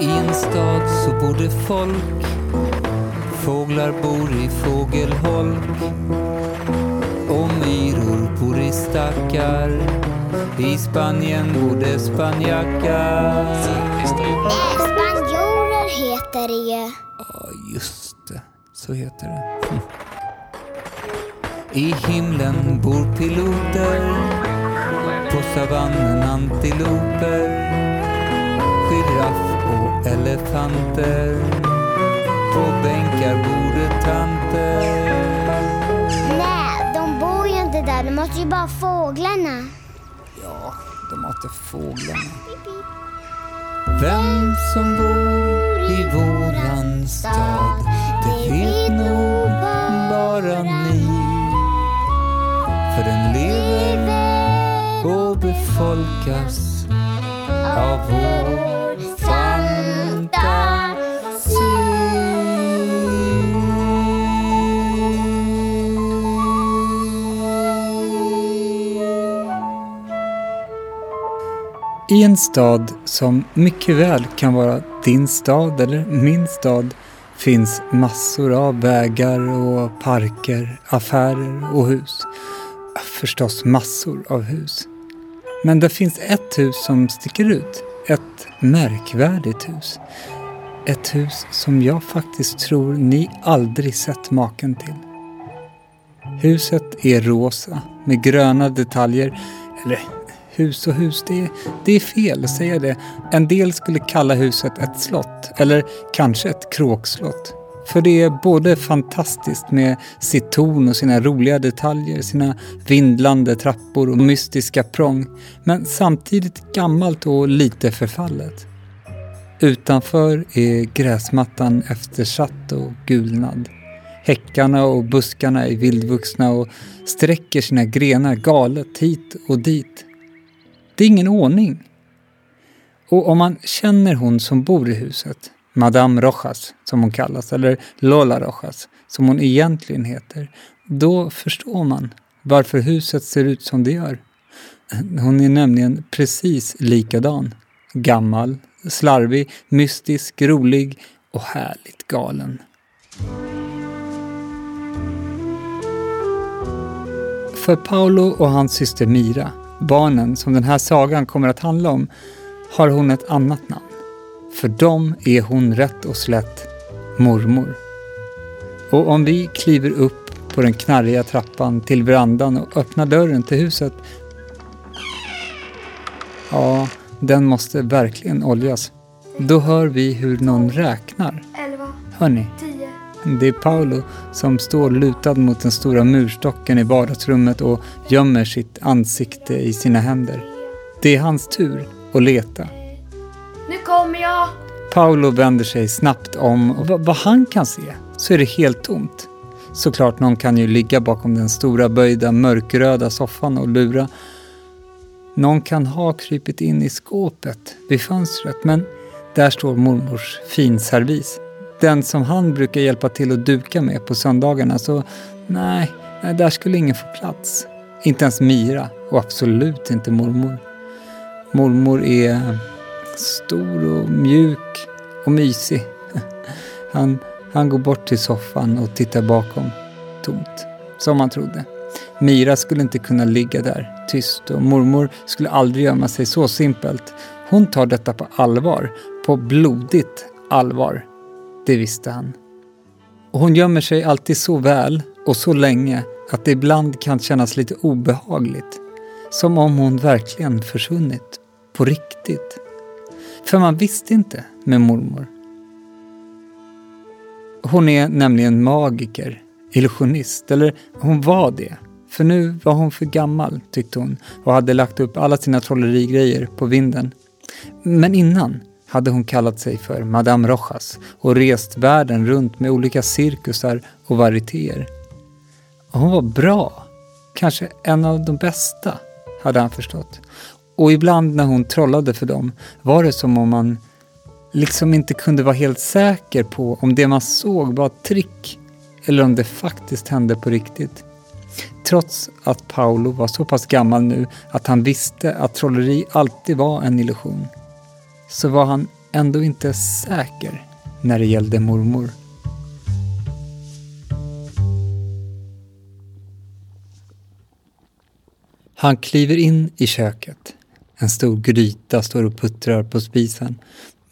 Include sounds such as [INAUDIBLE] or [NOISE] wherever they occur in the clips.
I en stad så bor det folk Fåglar bor i fågelholk och myror bor i stackar I Spanien bor det spanjackar spanjorer heter det ju. Ja, just det. Så heter det. Hm. I himlen bor piloter På savannen antiloper Giraff och elefanter På bänkar bor det tanter Nej, de bor ju inte där. De måste ju bara fåglarna. Ja, de matar fåglarna. Vem som bor i våran stad, det vet nog bara ni. För den lever och befolkas av vår I en stad som mycket väl kan vara din stad eller min stad finns massor av vägar och parker, affärer och hus. Förstås massor av hus. Men det finns ett hus som sticker ut. Ett märkvärdigt hus. Ett hus som jag faktiskt tror ni aldrig sett maken till. Huset är rosa med gröna detaljer, eller hus och hus, det är, det är fel att säga det. En del skulle kalla huset ett slott, eller kanske ett kråkslott. För det är både fantastiskt med sitt torn och sina roliga detaljer, sina vindlande trappor och mystiska prång, men samtidigt gammalt och lite förfallet. Utanför är gräsmattan eftersatt och gulnad. Häckarna och buskarna är vildvuxna och sträcker sina grenar galet hit och dit. Det är ingen ordning. Och om man känner hon som bor i huset, Madame Rojas som hon kallas, eller Lola Rojas som hon egentligen heter, då förstår man varför huset ser ut som det gör. Hon är nämligen precis likadan. Gammal, slarvig, mystisk, rolig och härligt galen. För Paolo och hans syster Mira barnen som den här sagan kommer att handla om har hon ett annat namn. För dem är hon rätt och slätt mormor. Och om vi kliver upp på den knarriga trappan till verandan och öppnar dörren till huset Ja, den måste verkligen oljas. Då hör vi hur någon räknar. Elva, Hörni, tio. Det är Paolo som står lutad mot den stora murstocken i vardagsrummet och gömmer sitt ansikte i sina händer. Det är hans tur att leta. Nu kommer jag! Paolo vänder sig snabbt om och vad, han kan se så är det helt tomt. Såklart, någon kan ju ligga bakom den stora böjda mörkröda soffan och lura. Någon kan ha krypit in i skåpet vid fönstret men där står mormors finservis. Den som han brukar hjälpa till att duka med på söndagarna så nej, där skulle ingen få plats. Inte ens Mira och absolut inte mormor. Mormor är stor och mjuk och mysig. [LAUGHS] Han, han går bort till soffan och tittar bakom. Tomt. Som han trodde. Mira skulle inte kunna ligga där tyst och mormor skulle aldrig gömma sig så simpelt. Hon tar detta på allvar. På blodigt allvar. Det visste han. Och hon gömmer sig alltid så väl och så länge att det ibland kan kännas lite obehagligt. Som om hon verkligen försvunnit. På riktigt. För man visste inte med mormor. Hon är nämligen magiker, illusionist, eller hon var det. För nu var hon för gammal, tyckte hon, och hade lagt upp alla sina trollerigrejer på vinden. Men innan hade hon kallat sig för Madame Rojas och rest världen runt med olika cirkusar och varietéer. Hon var bra, kanske en av de bästa, hade han förstått. Och ibland när hon trollade för dem var det som om man liksom inte kunde vara helt säker på om det man såg var ett trick eller om det faktiskt hände på riktigt. Trots att Paolo var så pass gammal nu att han visste att trolleri alltid var en illusion så var han ändå inte säker när det gällde mormor. Han kliver in i köket. En stor gryta står och puttrar på spisen.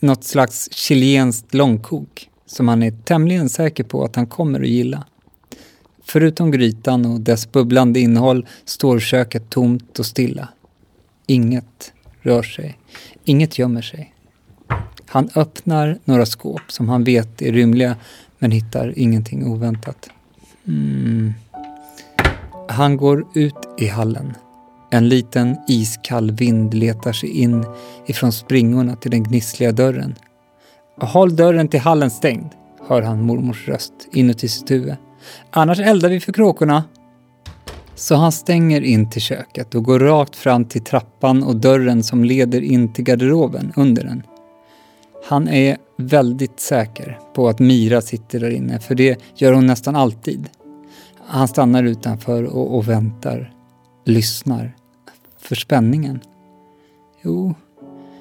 Något slags chilenskt långkok som han är tämligen säker på att han kommer att gilla. Förutom grytan och dess bubblande innehåll står köket tomt och stilla. Inget rör sig. Inget gömmer sig. Han öppnar några skåp som han vet är rymliga men hittar ingenting oväntat. Mm. Han går ut i hallen. En liten iskall vind letar sig in ifrån springorna till den gnissliga dörren. Håll dörren till hallen stängd, hör han mormors röst inuti sitt huvud. Annars eldar vi för kråkorna. Så han stänger in till köket och går rakt fram till trappan och dörren som leder in till garderoben under den. Han är väldigt säker på att Mira sitter där inne, för det gör hon nästan alltid. Han stannar utanför och, och väntar, lyssnar. För spänningen. Jo,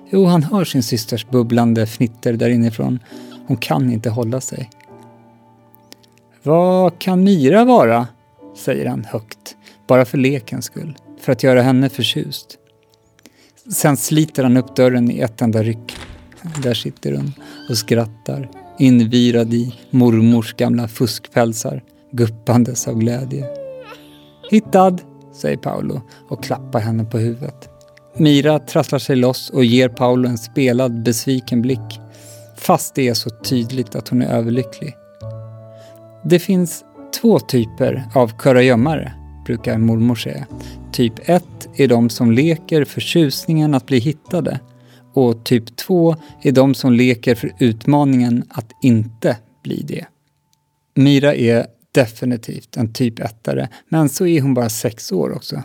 jo, han hör sin systers bubblande fnitter där inifrån. Hon kan inte hålla sig. Vad kan Mira vara? säger han högt, bara för lekens skull, för att göra henne förtjust. Sen sliter han upp dörren i ett enda ryck. Där sitter hon och skrattar, invirad i mormors gamla fuskpälsar, guppandes av glädje. Hittad, säger Paolo och klappar henne på huvudet. Mira trasslar sig loss och ger Paolo en spelad, besviken blick. Fast det är så tydligt att hon är överlycklig. Det finns två typer av kurragömmare, brukar mormor säga. Typ 1 är de som leker förtjusningen att bli hittade och typ 2 är de som leker för utmaningen att inte bli det. Mira är definitivt en typ 1 men så är hon bara 6 år också.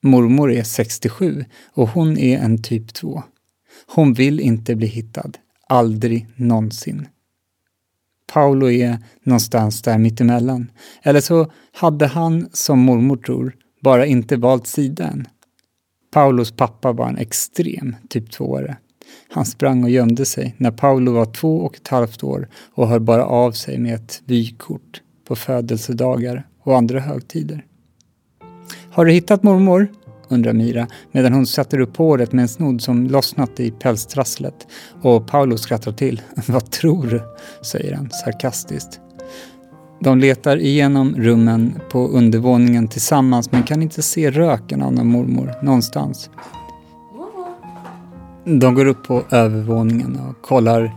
Mormor är 67 och hon är en typ 2. Hon vill inte bli hittad. Aldrig någonsin. Paolo är någonstans där mittemellan. Eller så hade han, som mormor tror, bara inte valt sida än. Paulos pappa var en extrem typ-2-are. Han sprang och gömde sig när Paolo var två och ett halvt år och hör bara av sig med ett vykort på födelsedagar och andra högtider. Har du hittat mormor? undrar Mira medan hon sätter upp håret med en snodd som lossnat i pälstrasslet. Och Paolo skrattar till. [LAUGHS] Vad tror du? säger han sarkastiskt. De letar igenom rummen på undervåningen tillsammans men kan inte se röken av någon mormor någonstans. De går upp på övervåningen och kollar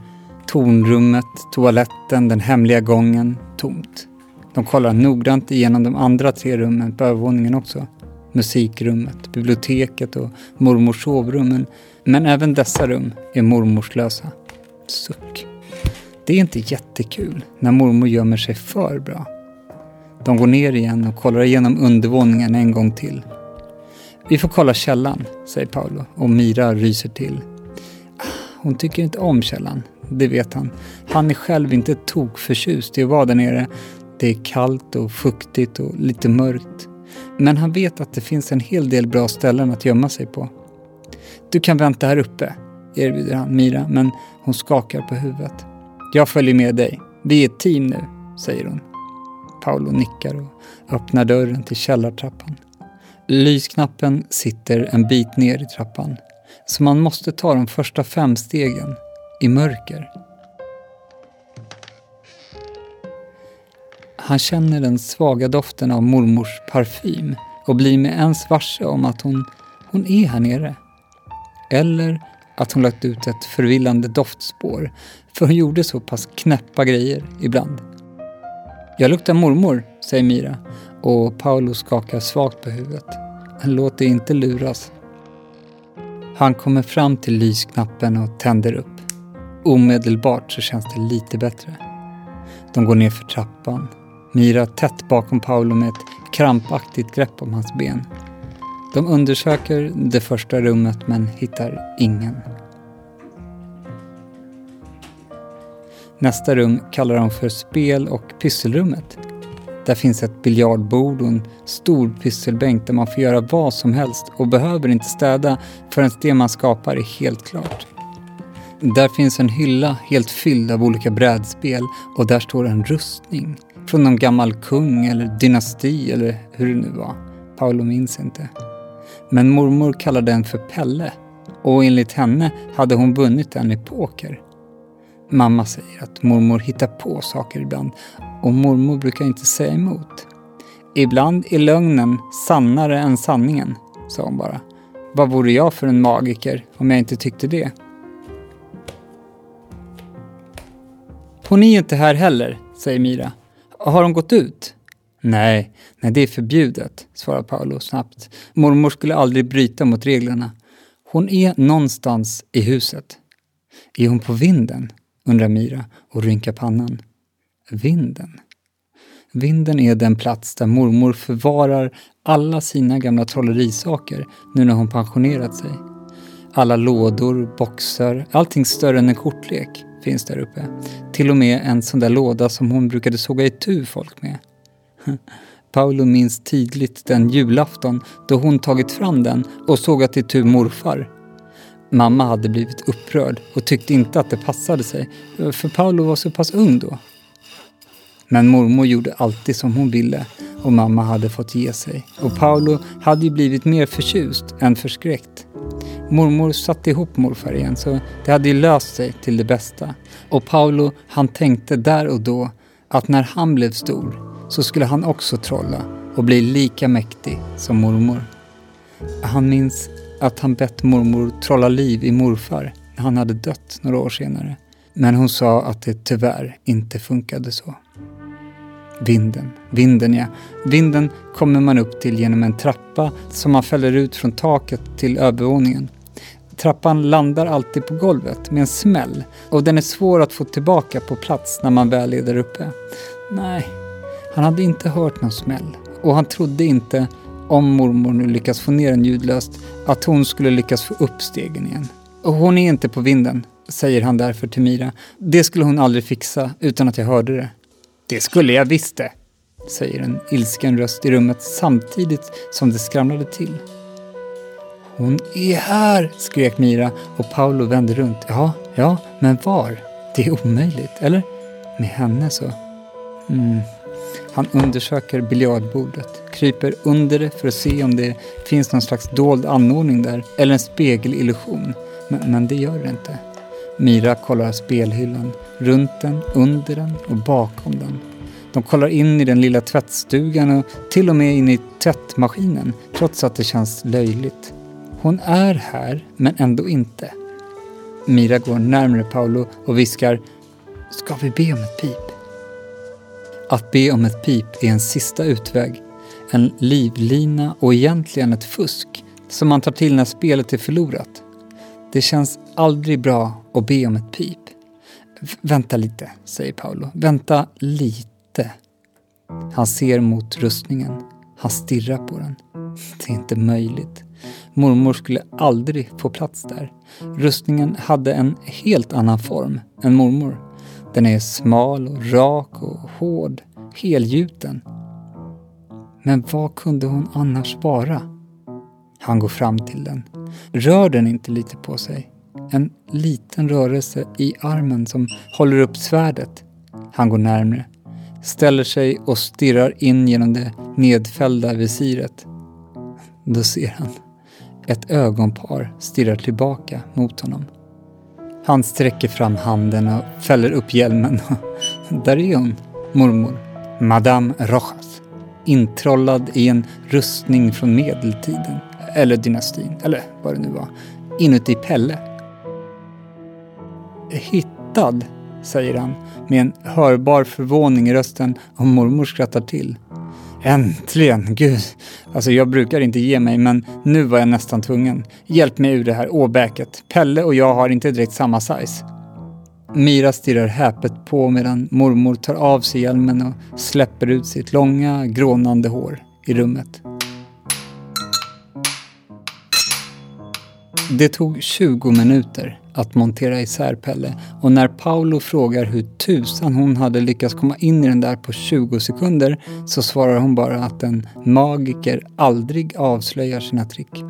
tornrummet, toaletten, den hemliga gången, tomt. De kollar noggrant igenom de andra tre rummen på övervåningen också. Musikrummet, biblioteket och mormors sovrum. Men även dessa rum är mormorslösa. Suck. Det är inte jättekul när mormor gömmer sig för bra. De går ner igen och kollar igenom undervåningen en gång till. Vi får kolla källan, säger Paolo och Mira ryser till. Ah, hon tycker inte om källan, det vet han. Han är själv inte tokförtjust i att vara där nere det är kallt och fuktigt och lite mörkt. Men han vet att det finns en hel del bra ställen att gömma sig på. Du kan vänta här uppe, erbjuder han Mira, men hon skakar på huvudet. Jag följer med dig. Vi är ett team nu, säger hon. Paolo nickar och öppnar dörren till källartrappan. Lysknappen sitter en bit ner i trappan, så man måste ta de första fem stegen i mörker. Han känner den svaga doften av mormors parfym och blir med ens varse om att hon, hon är här nere. Eller att hon lagt ut ett förvillande doftspår, för hon gjorde så pass knäppa grejer ibland. Jag luktar mormor, säger Mira och Paolo skakar svagt på huvudet. Låt dig inte luras. Han kommer fram till lysknappen och tänder upp. Omedelbart så känns det lite bättre. De går ner för trappan Mira tätt bakom Paolo med ett krampaktigt grepp om hans ben. De undersöker det första rummet men hittar ingen. Nästa rum kallar de för spel och pysselrummet. Där finns ett biljardbord och en stor pysselbänk där man får göra vad som helst och behöver inte städa förrän det man skapar är helt klart. Där finns en hylla helt fylld av olika brädspel och där står en rustning från någon gammal kung eller dynasti eller hur det nu var. Paolo minns inte. Men mormor kallade den för Pelle och enligt henne hade hon vunnit den i poker. Mamma säger att mormor hittar på saker ibland och mormor brukar inte säga emot. Ibland är lögnen sannare än sanningen, sa hon bara. Vad vore jag för en magiker om jag inte tyckte det? Hon är inte här heller, säger Mira. Har hon gått ut? Nej, nej det är förbjudet, svarar Paolo snabbt. Mormor skulle aldrig bryta mot reglerna. Hon är någonstans i huset. Är hon på vinden? undrar Mira och rynkar pannan. Vinden? Vinden är den plats där mormor förvarar alla sina gamla trollerisaker nu när hon pensionerat sig. Alla lådor, boxar, allting större än en kortlek finns där uppe. Till och med en sån där låda som hon brukade såga itu folk med. [LAUGHS] Paolo minns tydligt den julafton då hon tagit fram den och sågat itu morfar. Mamma hade blivit upprörd och tyckte inte att det passade sig, för Paolo var så pass ung då. Men mormor gjorde alltid som hon ville och mamma hade fått ge sig. Och Paolo hade ju blivit mer förtjust än förskräckt. Mormor satte ihop morfar igen så det hade ju löst sig till det bästa. Och Paolo han tänkte där och då att när han blev stor så skulle han också trolla och bli lika mäktig som mormor. Han minns att han bett mormor trolla liv i morfar när han hade dött några år senare. Men hon sa att det tyvärr inte funkade så. Vinden, vinden ja. Vinden kommer man upp till genom en trappa som man fäller ut från taket till övervåningen. Trappan landar alltid på golvet med en smäll och den är svår att få tillbaka på plats när man väl är där uppe. Nej, han hade inte hört någon smäll och han trodde inte, om mormor nu lyckas få ner den ljudlöst, att hon skulle lyckas få upp stegen igen. Och hon är inte på vinden, säger han därför till Mira. Det skulle hon aldrig fixa utan att jag hörde det. Det skulle jag visst det, säger en ilsken röst i rummet samtidigt som det skramlade till. Hon är här, skrek Mira och Paolo vände runt. Ja, ja, men var? Det är omöjligt, eller? Med henne så. Mm. Han undersöker biljardbordet, kryper under det för att se om det finns någon slags dold anordning där eller en spegelillusion. Men, men det gör det inte. Mira kollar spelhyllan, runt den, under den och bakom den. De kollar in i den lilla tvättstugan och till och med in i tvättmaskinen, trots att det känns löjligt. Hon är här, men ändå inte. Mira går närmare Paolo och viskar Ska vi be om ett pip? Att be om ett pip är en sista utväg. En livlina och egentligen ett fusk som man tar till när spelet är förlorat. Det känns aldrig bra att be om ett pip. Vänta lite, säger Paolo. Vänta lite. Han ser mot rustningen. Han stirrar på den. Det är inte möjligt. Mormor skulle aldrig få plats där. Rustningen hade en helt annan form än mormor. Den är smal och rak och hård, helgjuten. Men vad kunde hon annars vara? Han går fram till den. Rör den inte lite på sig? En liten rörelse i armen som håller upp svärdet. Han går närmre, ställer sig och stirrar in genom det nedfällda visiret. Då ser han. Ett ögonpar stirrar tillbaka mot honom. Han sträcker fram handen och fäller upp hjälmen. [LAUGHS] Där är hon, mormor. Madame Rojas. Introllad i en rustning från medeltiden. Eller dynastin, eller vad det nu var. Inuti Pelle. Hittad, säger han med en hörbar förvåning i rösten och mormor skrattar till. Äntligen! Gud, alltså jag brukar inte ge mig men nu var jag nästan tvungen. Hjälp mig ur det här åbäket. Pelle och jag har inte direkt samma size. Mira stirrar häpet på medan mormor tar av sig hjälmen och släpper ut sitt långa, grånande hår i rummet. Det tog 20 minuter att montera isär Pelle och när Paolo frågar hur tusan hon hade lyckats komma in i den där på 20 sekunder så svarar hon bara att en magiker aldrig avslöjar sina trick.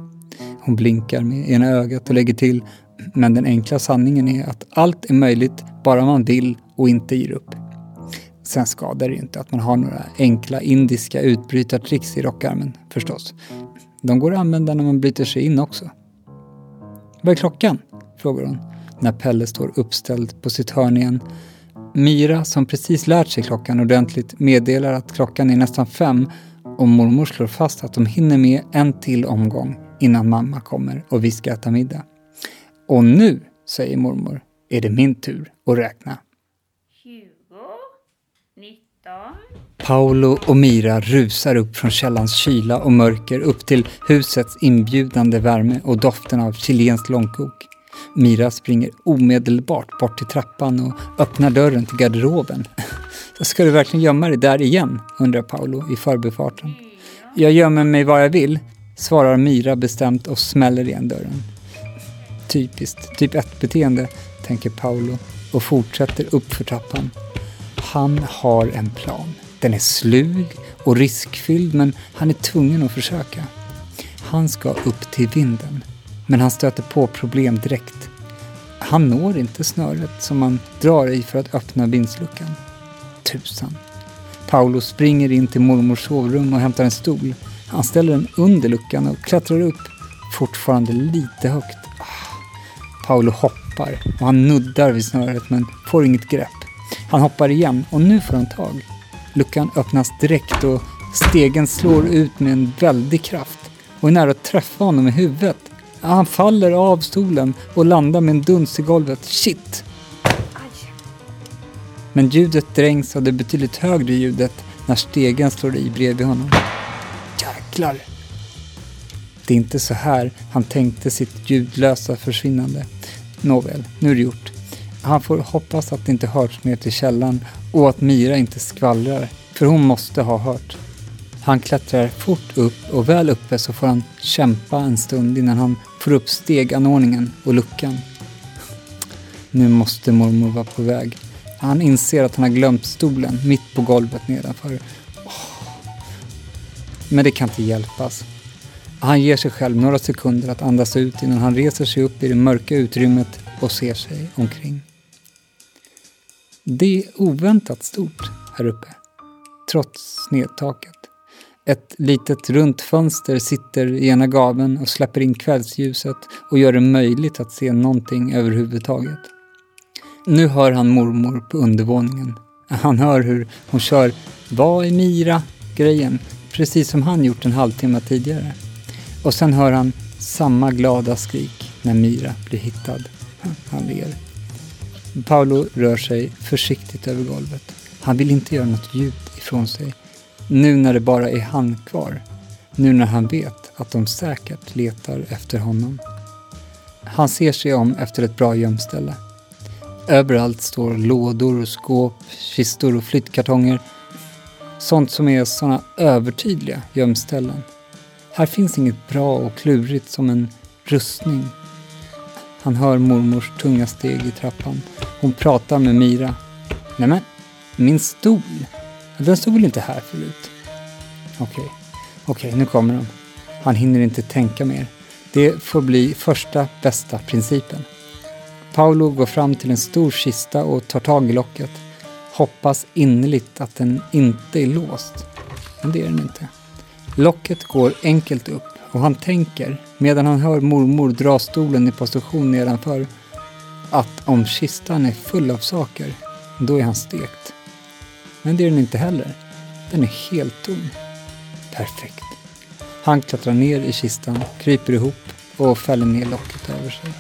Hon blinkar med ena ögat och lägger till Men den enkla sanningen är att allt är möjligt bara man vill och inte ger upp. Sen skadar det inte att man har några enkla indiska utbrytartricks i rockarmen, förstås. De går att använda när man bryter sig in också. Vad är klockan? Frågar hon när Pelle står uppställd på sitt hörn igen. Mira, som precis lärt sig klockan ordentligt, meddelar att klockan är nästan fem och mormor slår fast att de hinner med en till omgång innan mamma kommer och vi ska äta middag. Och nu, säger mormor, är det min tur att räkna. 20, 19, Paolo och Mira rusar upp från källarens kyla och mörker upp till husets inbjudande värme och doften av chilenskt långkok. Mira springer omedelbart bort till trappan och öppnar dörren till garderoben. [LAUGHS] Ska du verkligen gömma dig där igen? undrar Paolo i förbifarten. Jag gömmer mig var jag vill, svarar Mira bestämt och smäller igen dörren. Typiskt, typ 1-beteende, tänker Paolo och fortsätter uppför trappan. Han har en plan. Den är slug och riskfylld men han är tvungen att försöka. Han ska upp till vinden. Men han stöter på problem direkt. Han når inte snöret som man drar i för att öppna vindsluckan. Tusan. Paolo springer in till mormors sovrum och hämtar en stol. Han ställer den under luckan och klättrar upp, fortfarande lite högt. Paolo hoppar och han nuddar vid snöret men får inget grepp. Han hoppar igen och nu får han tag. Luckan öppnas direkt och stegen slår ut med en väldig kraft och är nära att träffa honom i huvudet. Han faller av stolen och landar med en duns i golvet. Shit! Men ljudet dränks av det betydligt högre ljudet när stegen slår i bredvid honom. Jäklar! Det är inte så här han tänkte sitt ljudlösa försvinnande. Nåväl, nu är det gjort. Han får hoppas att det inte hörts mer till källan och att Mira inte skvallrar, för hon måste ha hört. Han klättrar fort upp och väl uppe så får han kämpa en stund innan han får upp steganordningen och luckan. Nu måste mormor vara på väg. Han inser att han har glömt stolen mitt på golvet nedanför. Oh. Men det kan inte hjälpas. Han ger sig själv några sekunder att andas ut innan han reser sig upp i det mörka utrymmet och ser sig omkring. Det är oväntat stort här uppe, trots snedtaket. Ett litet runt fönster sitter i ena gaven och släpper in kvällsljuset och gör det möjligt att se någonting överhuvudtaget. Nu hör han mormor på undervåningen. Han hör hur hon kör Vad är Mira?-grejen, precis som han gjort en halvtimme tidigare. Och sen hör han samma glada skrik när Mira blir hittad. Han ler. Paolo rör sig försiktigt över golvet. Han vill inte göra något ljud ifrån sig. Nu när det bara är han kvar. Nu när han vet att de säkert letar efter honom. Han ser sig om efter ett bra gömställe. Överallt står lådor, och skåp, kistor och flyttkartonger. Sånt som är såna övertydliga gömställen. Här finns inget bra och klurigt som en rustning. Han hör mormors tunga steg i trappan. Hon pratar med Mira. Nämen, min stol? Den stod väl inte här förut? Okej, okej, nu kommer de. Han hinner inte tänka mer. Det får bli första bästa principen. Paolo går fram till en stor kista och tar tag i locket. Hoppas innerligt att den inte är låst. Men det är den inte. Locket går enkelt upp och han tänker, medan han hör mormor dra stolen i position nedanför, att om kistan är full av saker, då är han stekt. Men det är den inte heller. Den är helt tom. Perfekt. Han klättrar ner i kistan, kryper ihop och fäller ner locket över sig.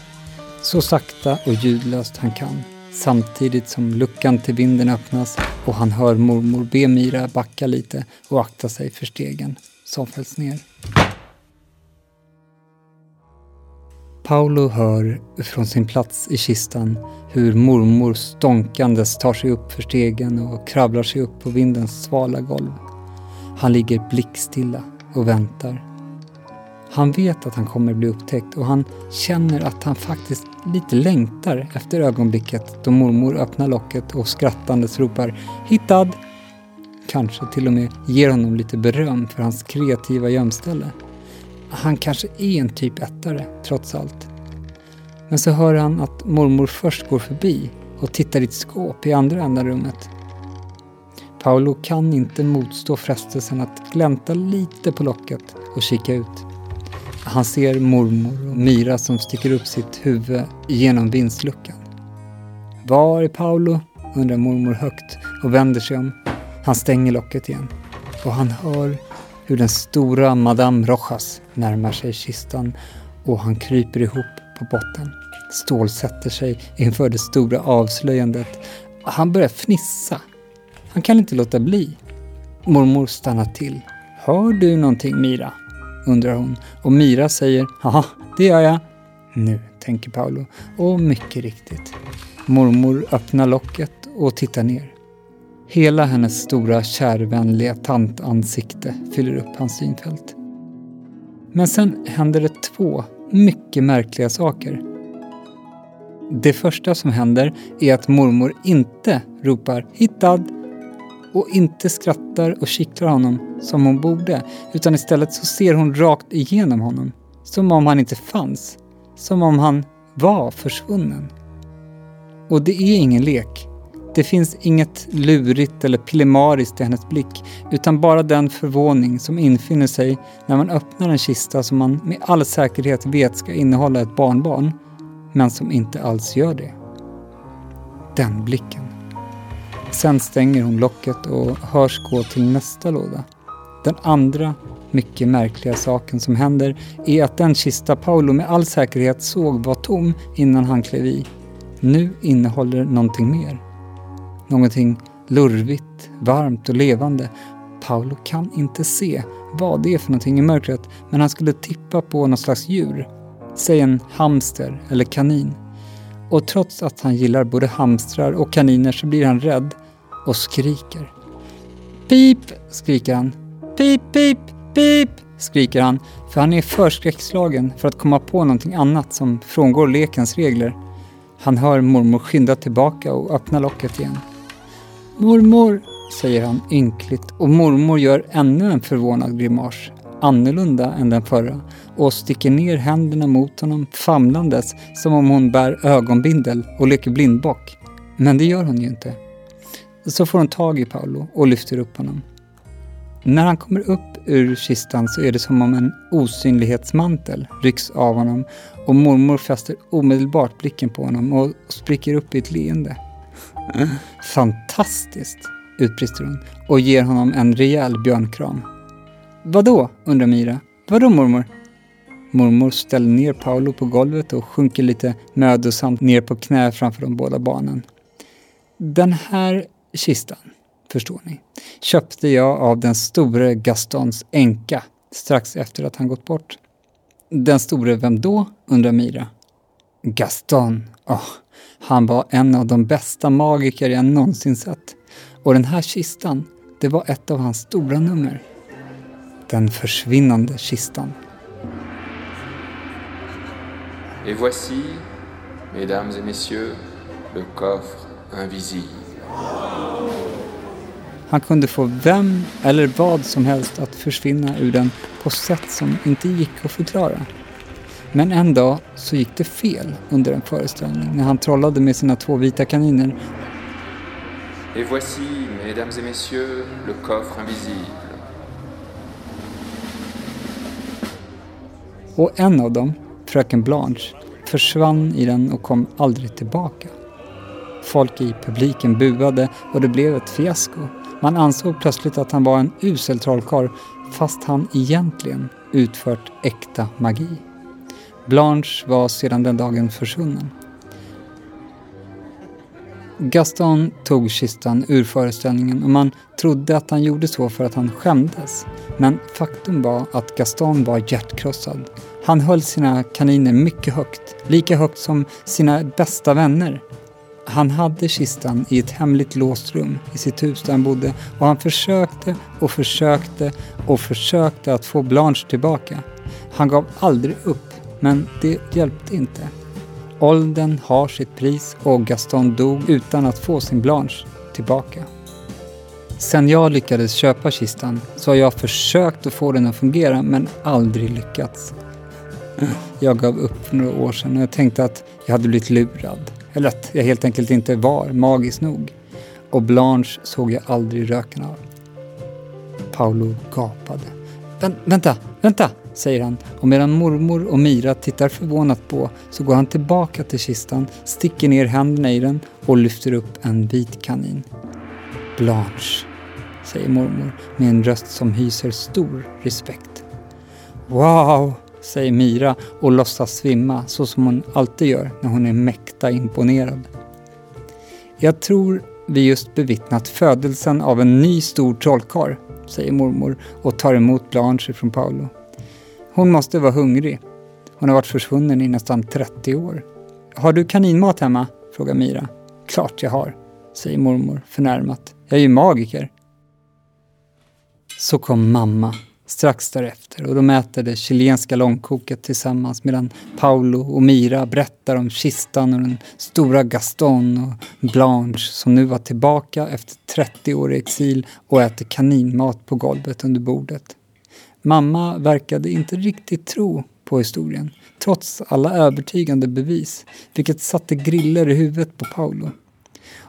Så sakta och ljudlöst han kan, samtidigt som luckan till vinden öppnas och han hör mormor be Mira backa lite och akta sig för stegen som fälls ner. Paolo hör från sin plats i kistan hur mormor stånkandes tar sig upp för stegen och kravlar sig upp på vindens svala golv. Han ligger blickstilla och väntar. Han vet att han kommer bli upptäckt och han känner att han faktiskt lite längtar efter ögonblicket då mormor öppnar locket och skrattandes ropar ”Hittad!” Kanske till och med ger honom lite beröm för hans kreativa gömställe. Han kanske är en typ ettare, trots allt. Men så hör han att mormor först går förbi och tittar i ett skåp i andra änden rummet. Paolo kan inte motstå frestelsen att glänta lite på locket och kika ut. Han ser mormor och Mira som sticker upp sitt huvud genom vindsluckan. Var är Paolo? undrar mormor högt och vänder sig om. Han stänger locket igen och han hör hur den stora Madame Rojas närmar sig kistan och han kryper ihop på botten. Stålsätter sig inför det stora avslöjandet. Han börjar fnissa. Han kan inte låta bli. Mormor stannar till. Hör du någonting Mira? undrar hon och Mira säger ja, det gör jag. Nu, tänker Paolo. Och mycket riktigt. Mormor öppnar locket och tittar ner. Hela hennes stora kärvänliga tantansikte fyller upp hans synfält. Men sen händer det två mycket märkliga saker. Det första som händer är att mormor inte ropar ”hittad” och inte skrattar och kittlar honom som hon borde, utan istället så ser hon rakt igenom honom. Som om han inte fanns. Som om han var försvunnen. Och det är ingen lek. Det finns inget lurigt eller pillemariskt i hennes blick, utan bara den förvåning som infinner sig när man öppnar en kista som man med all säkerhet vet ska innehålla ett barnbarn, men som inte alls gör det. Den blicken. Sen stänger hon locket och hörs gå till nästa låda. Den andra mycket märkliga saken som händer är att den kista Paolo med all säkerhet såg var tom innan han klev i, nu innehåller någonting mer. Någonting lurvigt, varmt och levande. Paolo kan inte se vad det är för någonting i mörkret, men han skulle tippa på något slags djur. Säg en hamster eller kanin. Och trots att han gillar både hamstrar och kaniner så blir han rädd och skriker. Pip! skriker han. Pip, pip, pip! skriker han, för han är för skräckslagen för att komma på någonting annat som frångår lekens regler. Han hör mormor skynda tillbaka och öppna locket igen. Mormor, säger han ynkligt och mormor gör ännu en förvånad grimas, annorlunda än den förra, och sticker ner händerna mot honom famlandes som om hon bär ögonbindel och leker blindbock. Men det gör hon ju inte. Så får hon tag i Paolo och lyfter upp honom. När han kommer upp ur kistan så är det som om en osynlighetsmantel rycks av honom och mormor fäster omedelbart blicken på honom och spricker upp i ett leende. Fantastiskt, utbrister hon och ger honom en rejäl björnkram. Vadå? undrar Mira. Vadå mormor? Mormor ställer ner Paolo på golvet och sjunker lite mödosamt ner på knä framför de båda barnen. Den här kistan, förstår ni, köpte jag av den store Gastons änka strax efter att han gått bort. Den store vem då? undrar Mira. Gaston, oh, han var en av de bästa magiker jag någonsin sett. Och den här kistan, det var ett av hans stora nummer. Den försvinnande kistan. Et voici, mesdames et messieurs, le coffre invisible. Han kunde få vem eller vad som helst att försvinna ur den på sätt som inte gick att förklara. Men en dag så gick det fel under en föreställning när han trollade med sina två vita kaniner. Et voici, mesdames et messieurs, le coffre invisible. Och en av dem, fröken Blanche, försvann i den och kom aldrig tillbaka. Folk i publiken buade och det blev ett fiasko. Man ansåg plötsligt att han var en usel trollkarl fast han egentligen utfört äkta magi. Blanche var sedan den dagen försvunnen. Gaston tog kistan ur föreställningen och man trodde att han gjorde så för att han skämdes. Men faktum var att Gaston var hjärtkrossad. Han höll sina kaniner mycket högt, lika högt som sina bästa vänner. Han hade kistan i ett hemligt låst rum i sitt hus där han bodde och han försökte och försökte och försökte att få Blanche tillbaka. Han gav aldrig upp, men det hjälpte inte. Åldern har sitt pris och Gaston dog utan att få sin Blanche tillbaka. Sen jag lyckades köpa kistan så har jag försökt att få den att fungera men aldrig lyckats. Jag gav upp för några år sedan och jag tänkte att jag hade blivit lurad. Eller att jag helt enkelt inte var magisk nog. Och Blanche såg jag aldrig röken av. Paolo gapade. Vä vänta, vänta, säger han och medan mormor och Mira tittar förvånat på så går han tillbaka till kistan, sticker ner händerna i den och lyfter upp en vit kanin. Blanche, säger mormor med en röst som hyser stor respekt. Wow, säger Mira och låtsas svimma så som hon alltid gör när hon är mäkta imponerad. Jag tror vi just bevittnat födelsen av en ny stor trollkarl, säger mormor och tar emot Blanche från Paolo. Hon måste vara hungrig. Hon har varit försvunnen i nästan 30 år. Har du kaninmat hemma? frågar Mira. Klart jag har, säger mormor förnärmat. Jag är ju magiker. Så kom mamma strax därefter och de äter det chilenska långkoket tillsammans medan Paolo och Mira berättar om kistan och den stora Gaston och Blanche som nu var tillbaka efter 30 år i exil och äter kaninmat på golvet under bordet. Mamma verkade inte riktigt tro på historien trots alla övertygande bevis vilket satte griller i huvudet på Paolo.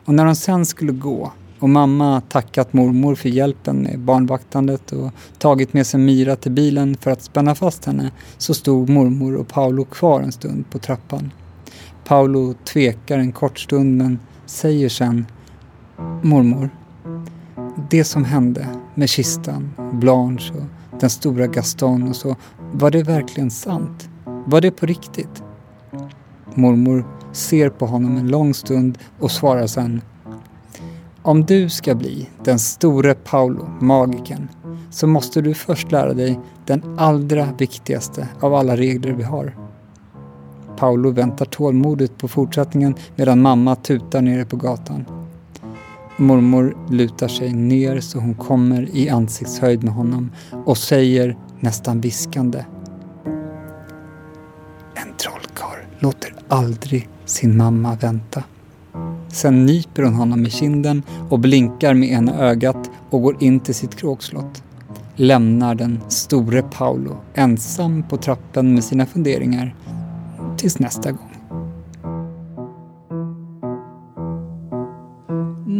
Och när de sen skulle gå och mamma tackat mormor för hjälpen med barnvaktandet och tagit med sig Mira till bilen för att spänna fast henne så stod mormor och Paolo kvar en stund på trappan. Paolo tvekar en kort stund men säger sen Mormor, det som hände med kistan, Blanche och den stora Gaston och så, var det verkligen sant? Var det på riktigt? Mormor ser på honom en lång stund och svarar sen om du ska bli den store Paolo, magiken, så måste du först lära dig den allra viktigaste av alla regler vi har. Paolo väntar tålmodigt på fortsättningen medan mamma tutar nere på gatan. Mormor lutar sig ner så hon kommer i ansiktshöjd med honom och säger nästan viskande. En trollkarl låter aldrig sin mamma vänta. Sen nyper hon honom i kinden och blinkar med ena ögat och går in till sitt kråkslott. Lämnar den store Paolo ensam på trappen med sina funderingar tills nästa gång.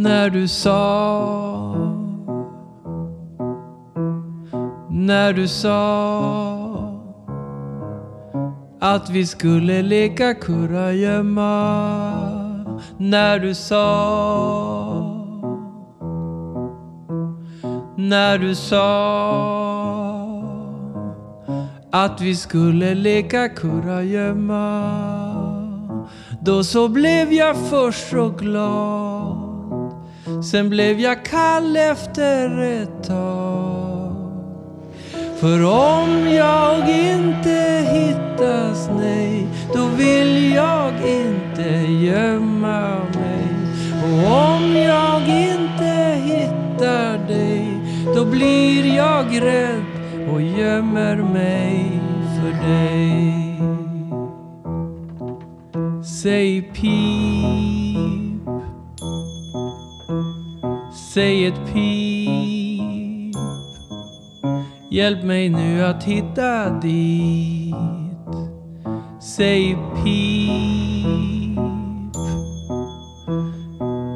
När du sa När du sa att vi skulle leka kurragömma. När du sa När du sa att vi skulle leka kurragömma. Då så blev jag först så glad. Sen blev jag kall efter ett tag. För om jag inte hittas, nej Då vill jag inte gömma mig. Och om jag inte hittar dig Då blir jag rädd och gömmer mig för dig. Säg peace. Säg ett pip. Hjälp mig nu att hitta dit. Säg pip.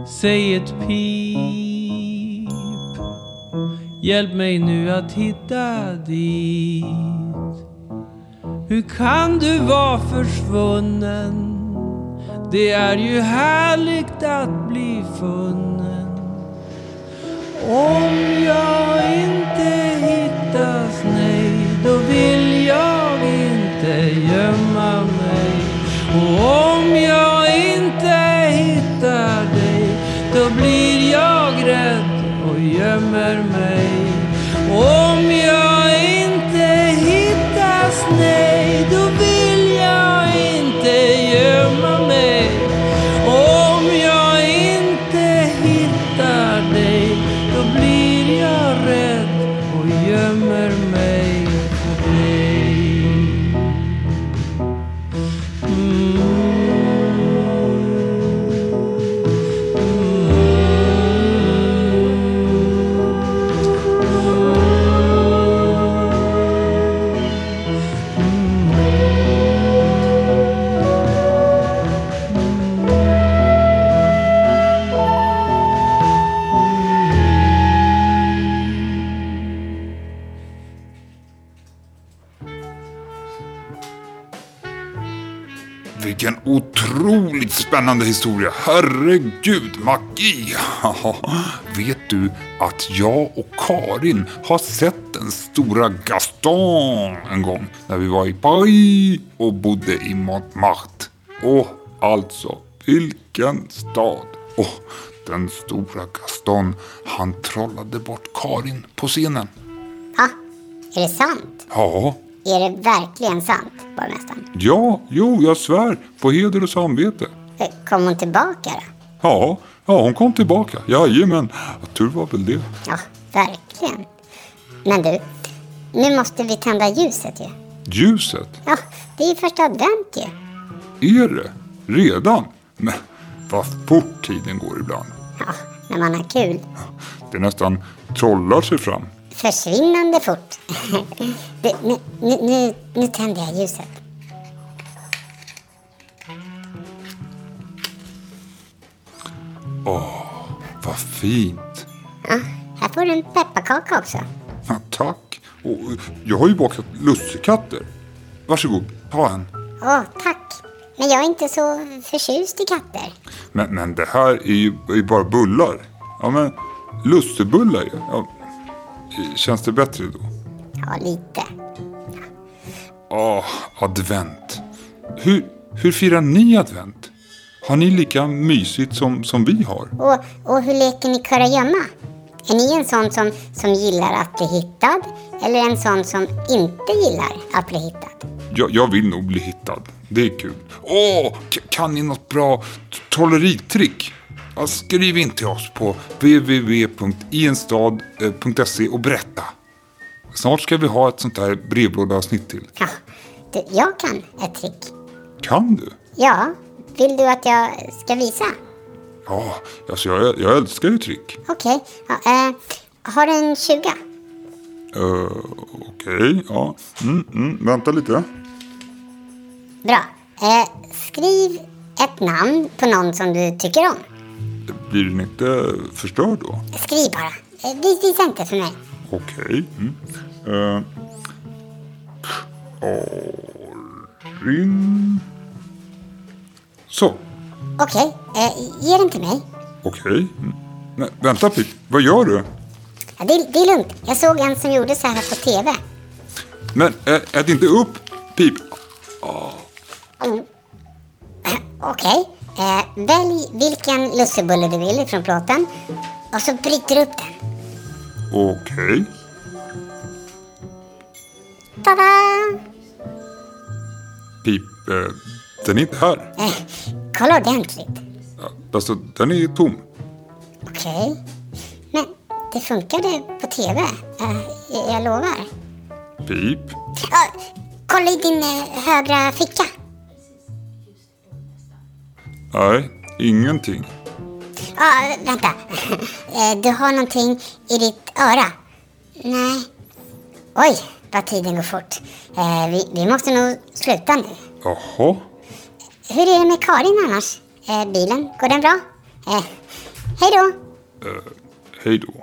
Säg ett pip. Hjälp mig nu att hitta dit. Hur kan du vara försvunnen? Det är ju härligt att bli funnen. Om jag inte hittas, nej, då vill jag inte gömma mig. Och om jag inte hittar dig, då blir jag rädd och gömmer mig. Spännande historia. Herregud, magi. Vet du att jag och Karin har sett den stora Gaston en gång när vi var i Paris och bodde i Montmartre. Och alltså, vilken stad. Och den stora Gaston, han trollade bort Karin på scenen. Ja, är det sant? Ja, Är det verkligen sant, borgmästaren? ja, jo, jag svär på heder och samvete. Eh, Kom hon tillbaka då? Ja, ja, hon kom tillbaka. Jajamän, tur var väl det. Ja, verkligen. Men du, nu måste vi tända ljuset ju. Ljuset, Ja, det är ju första advent ju. är det? Redan? Men vad fort tiden går ibland. Ja, när man har kul. Det nästan trollar sig fram. Försvinnande fort. [LAUGHS] Nu, nu, nu, nu tänder jag ljuset. Vad fint. Ja, här får du en pepparkaka också. Ja, tack. Och, jag har ju bakat lussekatter. Varsågod, ta en. Åh, tack. Men jag är inte så förtjust i katter. Men, men det här är ju, är ju bara bullar. Ja, men lussebullar ju. Ja, känns det bättre då? Ja, lite. Åh, advent. Hur, hur firar ni advent? Har ni lika mysigt som, som vi har? Och, och hur leker ni kurragömma? Är ni en sån som, som gillar att bli hittad? Eller en sån som inte gillar att bli hittad? Jag, jag vill nog bli hittad. Det är kul. Åh, kan ni något bra trolleritrick? Ja, skriv in till oss på www.ienstad.se och berätta. Snart ska vi ha ett sånt här brevlådaavsnitt till. Ja, du, jag kan ett trick. Kan du? Ja, vill du att jag ska visa? Ja, alltså jag, jag älskar ju trick. Okej. Ja, eh, har du en 20? Uh, Okej, ja. Mm, mm, vänta lite. Bra. Eh, skriv ett namn på någon som du tycker om. Blir den inte förstörd då? Skriv bara. Eh, vis- visa inte för mig. Okej. Mm. Uh, Arin... Så, Okej, eh, ge den till mig. okej. Mm. Men vänta Pip, vad gör du? Ja, det, är- det är lugnt. Jag såg en som gjorde så här på TV. Men ä, ät inte upp Pip. Okej. Eh, välj vilken lussebulle du vill från plåten. Och så bryter du upp den. Okej. Tada! Pip, eh, den är inte här. Eh, kolla ordentligt. Ja, Alltså, den är tom. Okej. Men det funkade på TV. Eh, jag- jag lovar. Pip. Ah, kolla i din eh, högra ficka. Nej, ingenting. Ah, vänta. Du har någonting i ditt öra. Nej. Oj, vad tiden går fort. Vi, vi måste nog sluta nu. Jaha. Hur är det med Karin annars? Eh, bilen, går den bra? Eh, hej då! Eh, hej då.